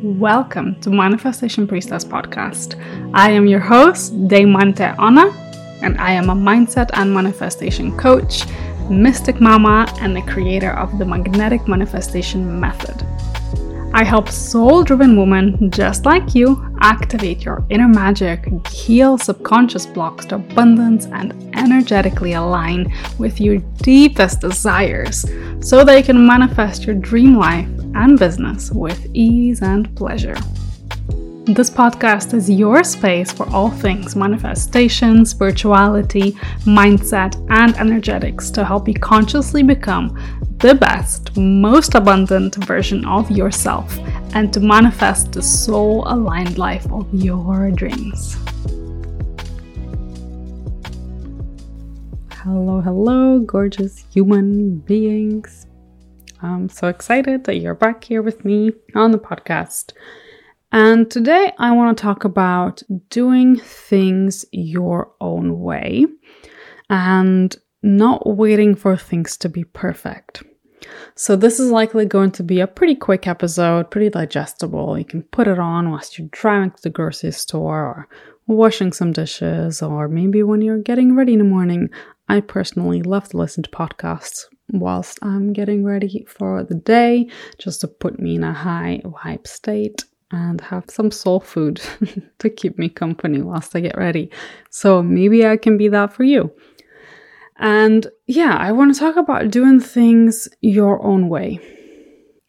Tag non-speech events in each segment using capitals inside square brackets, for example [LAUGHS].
Welcome to Manifestation Priestess Podcast. I am your host, Deimanté Ona, and I am a mindset and manifestation coach, mystic mama, and the creator of the magnetic manifestation method. I help soul driven women just like you activate your inner magic, heal subconscious blocks to abundance, and energetically align with your deepest desires so that you can manifest your dream life and business with ease and pleasure. This podcast is your space for all things manifestation, spirituality, mindset, and energetics to help you consciously become the best, most abundant version of yourself and to manifest the soul aligned life of your dreams. Hello, hello, gorgeous human beings. I'm so excited that you're back here with me on the podcast. And today I want to talk about doing things your own way and not waiting for things to be perfect. So, this is likely going to be a pretty quick episode, pretty digestible. You can put it on whilst you're driving to the grocery store or washing some dishes, or maybe when you're getting ready in the morning. I personally love to listen to podcasts whilst I'm getting ready for the day, just to put me in a high vibe state and have some soul food [LAUGHS] to keep me company whilst I get ready. So maybe I can be that for you. And yeah, I want to talk about doing things your own way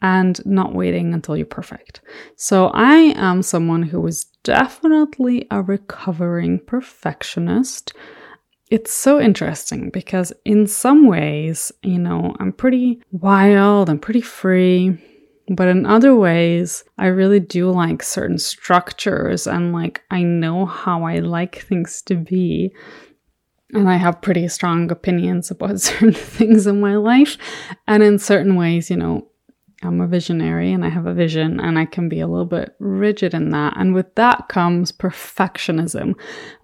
and not waiting until you're perfect. So I am someone who is definitely a recovering perfectionist. It's so interesting because in some ways, you know, I'm pretty wild, I'm pretty free. But in other ways, I really do like certain structures and like I know how I like things to be and I have pretty strong opinions about [LAUGHS] certain things in my life. And in certain ways, you know, I'm a visionary and I have a vision and I can be a little bit rigid in that. And with that comes perfectionism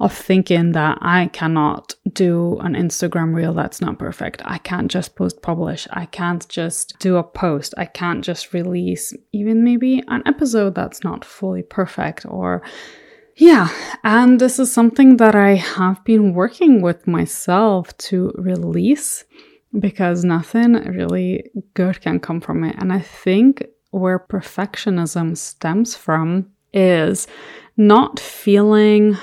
of thinking that I cannot do an Instagram reel that's not perfect. I can't just post publish. I can't just do a post. I can't just release even maybe an episode that's not fully perfect or yeah, and this is something that I have been working with myself to release because nothing really good can come from it. And I think where perfectionism stems from is not feeling,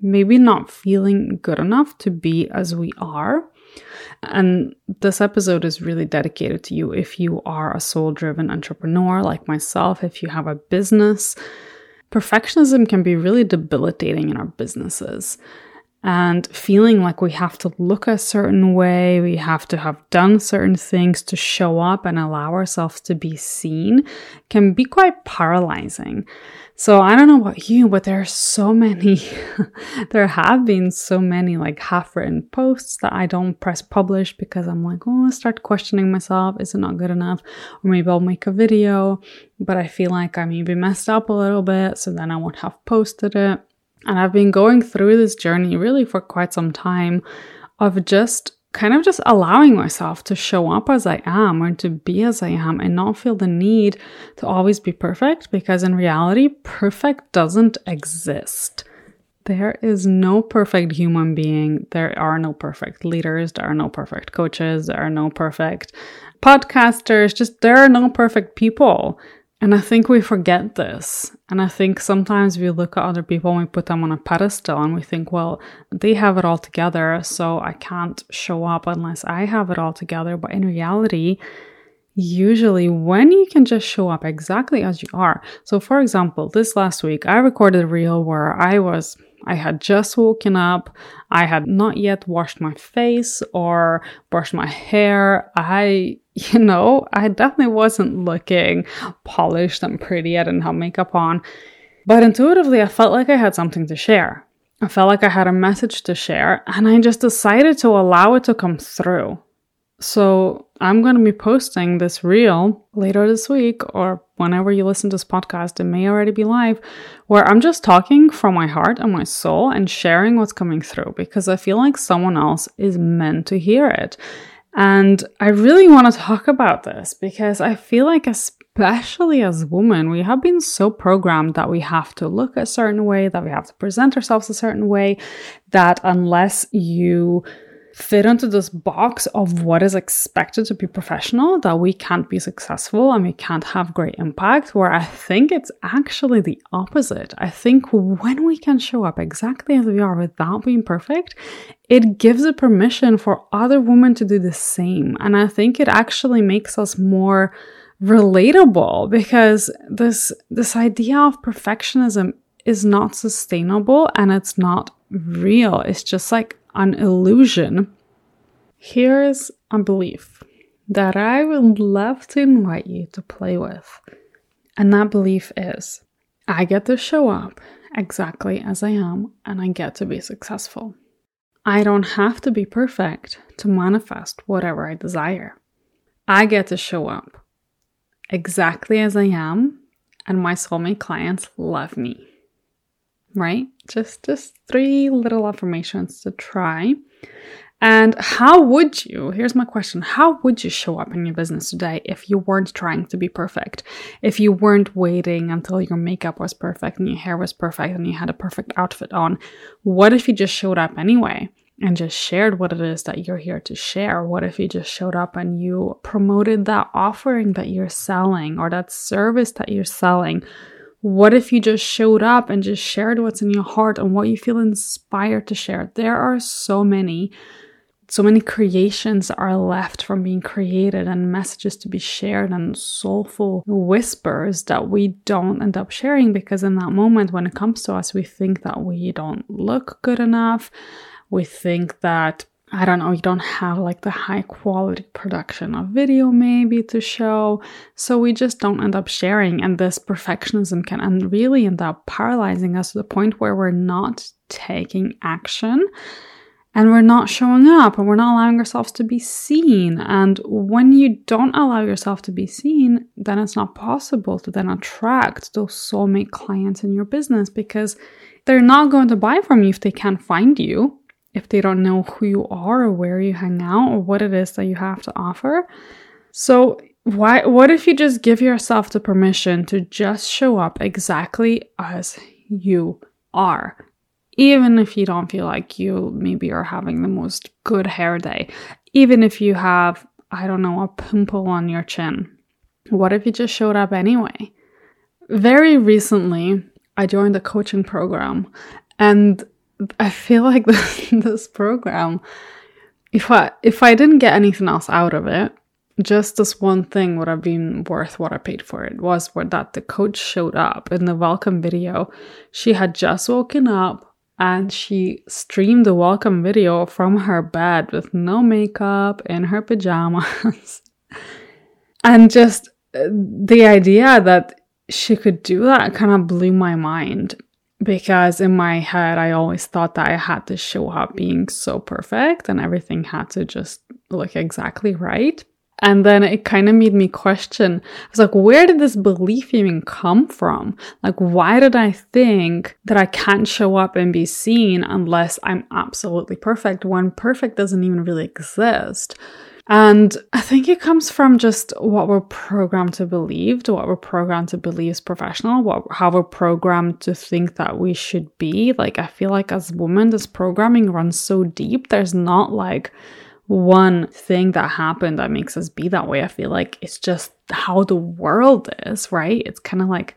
maybe not feeling good enough to be as we are. And this episode is really dedicated to you if you are a soul driven entrepreneur like myself, if you have a business perfectionism can be really debilitating in our businesses. And feeling like we have to look a certain way, we have to have done certain things to show up and allow ourselves to be seen can be quite paralyzing. So I don't know about you, but there are so many, [LAUGHS] there have been so many like half written posts that I don't press publish because I'm like, oh, I start questioning myself. Is it not good enough? Or maybe I'll make a video, but I feel like I maybe messed up a little bit. So then I won't have posted it. And I've been going through this journey really for quite some time of just kind of just allowing myself to show up as I am and to be as I am and not feel the need to always be perfect because in reality, perfect doesn't exist. There is no perfect human being. There are no perfect leaders. There are no perfect coaches. There are no perfect podcasters. Just there are no perfect people. And I think we forget this. And I think sometimes we look at other people and we put them on a pedestal and we think, well, they have it all together, so I can't show up unless I have it all together. But in reality, usually when you can just show up exactly as you are. So, for example, this last week, I recorded a reel where I was I had just woken up. I had not yet washed my face or brushed my hair. I, [LAUGHS] you know, I definitely wasn't looking polished and pretty. I didn't have makeup on. But intuitively, I felt like I had something to share. I felt like I had a message to share, and I just decided to allow it to come through. So I'm going to be posting this reel later this week or whenever you listen to this podcast, it may already be live, where I'm just talking from my heart and my soul and sharing what's coming through because I feel like someone else is meant to hear it. And I really want to talk about this because I feel like, especially as women, we have been so programmed that we have to look a certain way, that we have to present ourselves a certain way, that unless you fit into this box of what is expected to be professional that we can't be successful and we can't have great impact where i think it's actually the opposite. I think when we can show up exactly as we are without being perfect it gives a permission for other women to do the same. And i think it actually makes us more relatable because this this idea of perfectionism is not sustainable and it's not real. It's just like an illusion. Here's a belief that I would love to invite you to play with. And that belief is I get to show up exactly as I am and I get to be successful. I don't have to be perfect to manifest whatever I desire. I get to show up exactly as I am and my soulmate clients love me right? Just just three little affirmations to try. And how would you, here's my question, how would you show up in your business today if you weren't trying to be perfect? If you weren't waiting until your makeup was perfect and your hair was perfect and you had a perfect outfit on? What if you just showed up anyway? and just shared what it is that you're here to share? What if you just showed up and you promoted that offering that you're selling or that service that you're selling what if you just showed up and just shared what's in your heart and what you feel inspired to share? There are so many, so many creations are left from being created and messages to be shared and soulful whispers that we don't end up sharing because in that moment when it comes to us, we think that we don't look good enough. We think that I don't know, you don't have like the high quality production of video maybe to show. So we just don't end up sharing. And this perfectionism can really end up paralyzing us to the point where we're not taking action and we're not showing up and we're not allowing ourselves to be seen. And when you don't allow yourself to be seen, then it's not possible to then attract those soulmate clients in your business because they're not going to buy from you if they can't find you if they don't know who you are or where you hang out or what it is that you have to offer. So, why what if you just give yourself the permission to just show up exactly as you are? Even if you don't feel like you maybe are having the most good hair day, even if you have, I don't know, a pimple on your chin. What if you just showed up anyway? Very recently, I joined a coaching program and I feel like this, [LAUGHS] this program, if I if I didn't get anything else out of it, just this one thing would have been worth what I paid for it was where that the coach showed up in the welcome video. She had just woken up and she streamed the welcome video from her bed with no makeup in her pajamas. [LAUGHS] and just uh, the idea that she could do that kind of blew my mind because in my head I always thought that I had to show up being so perfect and everything had to just look exactly right. And then it kind of made me question. I was like, where did this belief even come from? Like, why did I think that I can't show up and be seen unless I'm absolutely perfect when perfect doesn't even really exist? And I think it comes from just what we're programmed to believe, to what we're programmed to believe is professional, what how we're programmed to think that we should be. Like I feel like as women, this programming runs so deep. There's not like one thing that happened that makes us be that way. I feel like it's just how the world is, right? It's kind of like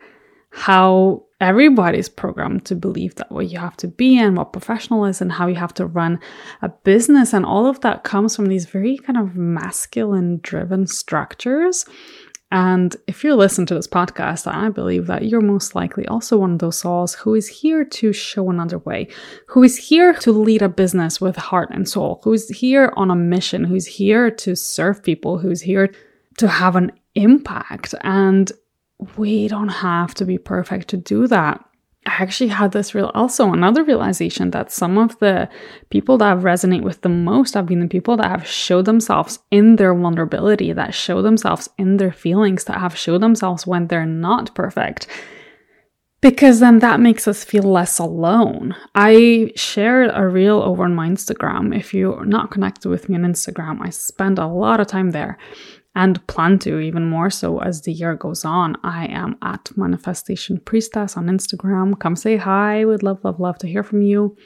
how everybody's programmed to believe that what you have to be and what professional is and how you have to run a business and all of that comes from these very kind of masculine driven structures and if you're listening to this podcast, I believe that you're most likely also one of those souls who is here to show another way, who is here to lead a business with heart and soul, who is here on a mission, who's here to serve people, who's here to have an impact. And we don't have to be perfect to do that. I actually had this real also another realization that some of the people that resonate with the most have been the people that have showed themselves in their vulnerability, that show themselves in their feelings, that have showed themselves when they're not perfect. because then that makes us feel less alone. I shared a reel over on my Instagram. If you're not connected with me on Instagram, I spend a lot of time there and plan to even more so as the year goes on. I am at Manifestation Priestess on Instagram. Come say hi. Would love, love, love to hear from you.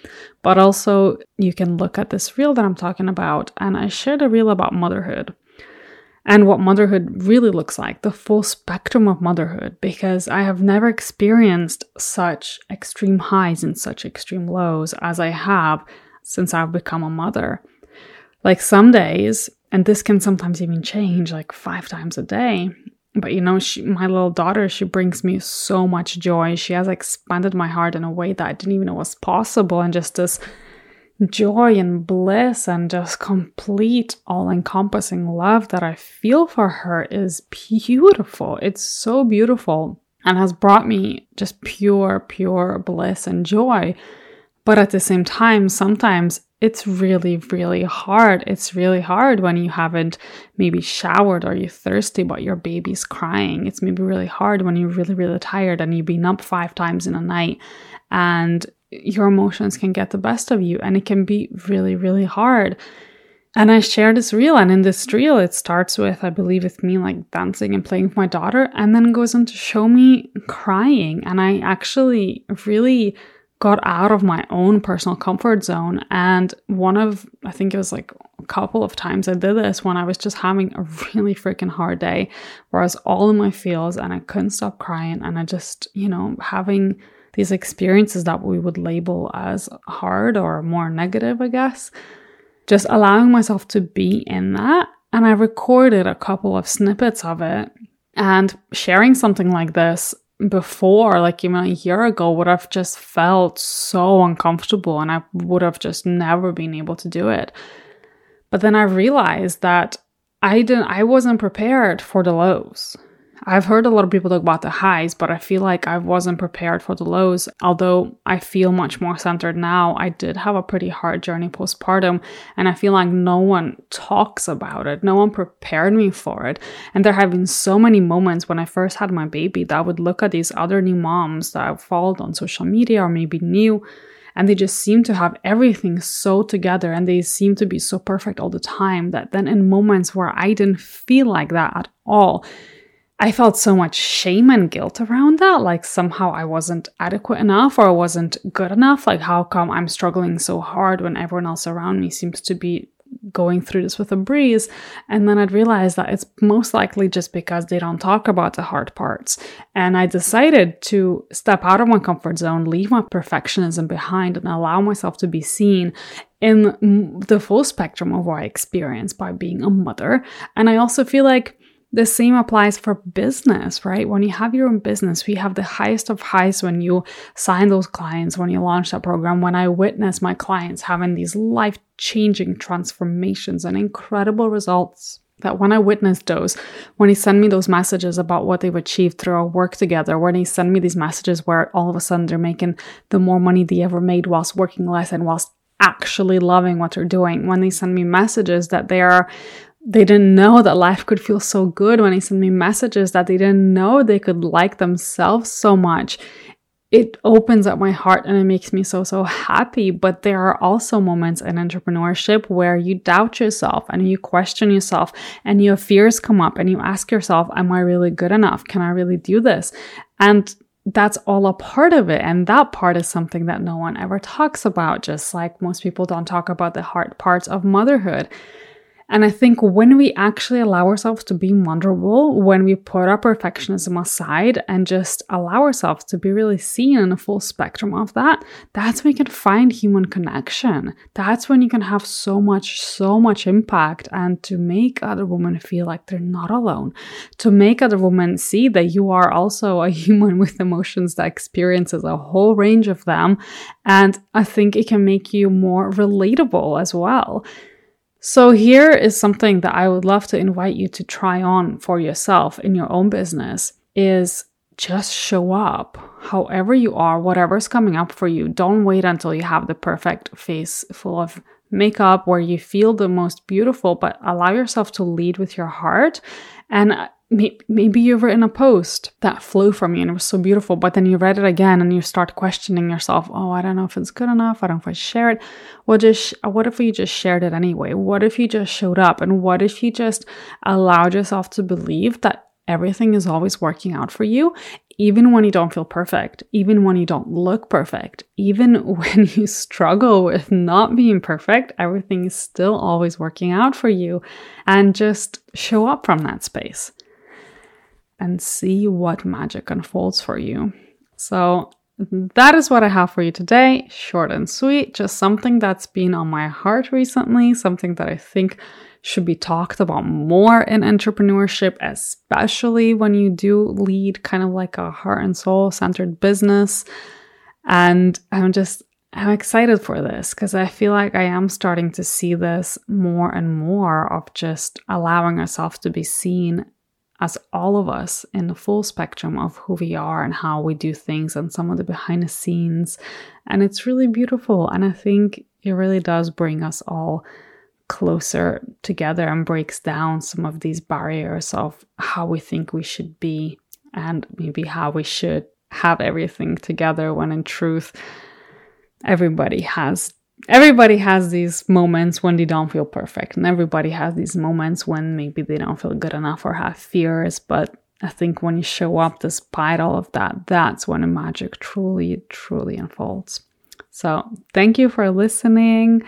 But also, you can look at this reel that I'm talking about. And I shared a reel about motherhood and what motherhood really looks like, the full spectrum of motherhood, because I have never experienced such extreme highs and such extreme lows as I have since I've become a mother. Like some days, and this can sometimes even change like five times a day. But you know, she, my little daughter, she brings me so much joy. She has expanded my heart in a way that I didn't even know was possible. And just this joy and bliss and just complete, all encompassing love that I feel for her is beautiful. It's so beautiful and has brought me just pure, pure bliss and joy. But at the same time, sometimes it's really, really hard. It's really hard when you haven't maybe showered or you're thirsty, but your baby's crying. It's maybe really hard when you're really, really tired and you've been up five times in a night and your emotions can get the best of you and it can be really, really hard. And I share this reel, and in this reel, it starts with, I believe, with me like dancing and playing with my daughter, and then goes on to show me crying. And I actually really got out of my own personal comfort zone. And one of, I think it was like a couple of times I did this when I was just having a really freaking hard day where I was all in my feels and I couldn't stop crying. And I just, you know, having these experiences that we would label as hard or more negative, I guess, just allowing myself to be in that. And I recorded a couple of snippets of it. And sharing something like this before, like even a year ago, would have just felt so uncomfortable and I would have just never been able to do it. But then I realized that I didn't I wasn't prepared for the lows. I've heard a lot of people talk about the highs, but I feel like I wasn't prepared for the lows. Although I feel much more centered now, I did have a pretty hard journey postpartum, and I feel like no one talks about it. No one prepared me for it. And there have been so many moments when I first had my baby that I would look at these other new moms that I followed on social media or maybe new and they just seem to have everything so together and they seem to be so perfect all the time that then in moments where I didn't feel like that at all, I felt so much shame and guilt around that. Like somehow I wasn't adequate enough or I wasn't good enough. Like, how come I'm struggling so hard when everyone else around me seems to be going through this with a breeze? And then I'd realize that it's most likely just because they don't talk about the hard parts. And I decided to step out of my comfort zone, leave my perfectionism behind, and allow myself to be seen in the full spectrum of what I experience by being a mother. And I also feel like the same applies for business, right? When you have your own business, we have the highest of highs when you sign those clients, when you launch that program. When I witness my clients having these life changing transformations and incredible results, that when I witnessed those, when he sent me those messages about what they've achieved through our work together, when he sent me these messages where all of a sudden they're making the more money they ever made whilst working less and whilst actually loving what they're doing, when they send me messages that they are they didn't know that life could feel so good when they sent me messages that they didn't know they could like themselves so much. It opens up my heart and it makes me so, so happy. But there are also moments in entrepreneurship where you doubt yourself and you question yourself and your fears come up and you ask yourself, Am I really good enough? Can I really do this? And that's all a part of it. And that part is something that no one ever talks about, just like most people don't talk about the hard parts of motherhood. And I think when we actually allow ourselves to be vulnerable, when we put our perfectionism aside and just allow ourselves to be really seen in a full spectrum of that, that's when you can find human connection. That's when you can have so much, so much impact and to make other women feel like they're not alone, to make other women see that you are also a [LAUGHS] human with emotions that experiences a whole range of them. And I think it can make you more relatable as well. So, here is something that I would love to invite you to try on for yourself in your own business is just show up however you are, whatever's coming up for you. Don't wait until you have the perfect face full of makeup where you feel the most beautiful, but allow yourself to lead with your heart And maybe you've written a post that flew from you and it was so beautiful, but then you read it again and you start questioning yourself. Oh, I don't know if it's good enough. I don't know if I share it. What just what if you just shared it anyway? What if you just showed up? And what if you just allowed yourself to believe that everything is always working out for you, even when you don't feel perfect, even when you don't look perfect, even [LAUGHS] when you struggle with not being perfect, everything is still always working out for you. And just show up from that space and see what magic unfolds for you. So, that is what I have for you today. Short and sweet, just something that's been on my heart recently, something that I think should be talked about more in entrepreneurship, especially when you do lead kind of like a heart and soul centered business. And I'm just, I'm excited for this because I feel like I am starting to see this more and more of just allowing ourselves to be seen as all of us in the full spectrum of who we are and how we do things and some of the behind the scenes. And it's really beautiful. And I think it really does bring us all closer together and breaks down some of these barriers of how we think we should be and maybe how we should have everything together when in truth everybody has everybody has these moments when they don't feel perfect and everybody has these moments when maybe they don't feel good enough or have fears but i think when you show up despite all of that that's when the magic truly truly unfolds. So thank you for listening.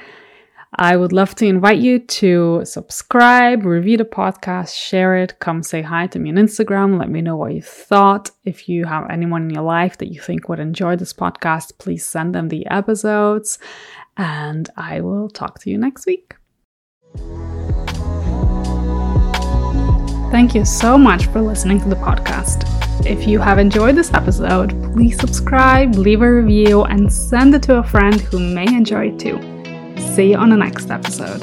I would love to invite you to subscribe, review the podcast, share it, come say hi to me on Instagram, let me know what you thought. If you have anyone in your life that you think would enjoy this podcast, please send them the episodes and I will talk to you next week. Thank you so much for listening to the podcast. If you have enjoyed this episode, please subscribe, leave a review, and send it to a friend who may enjoy it too. See you on the next episode.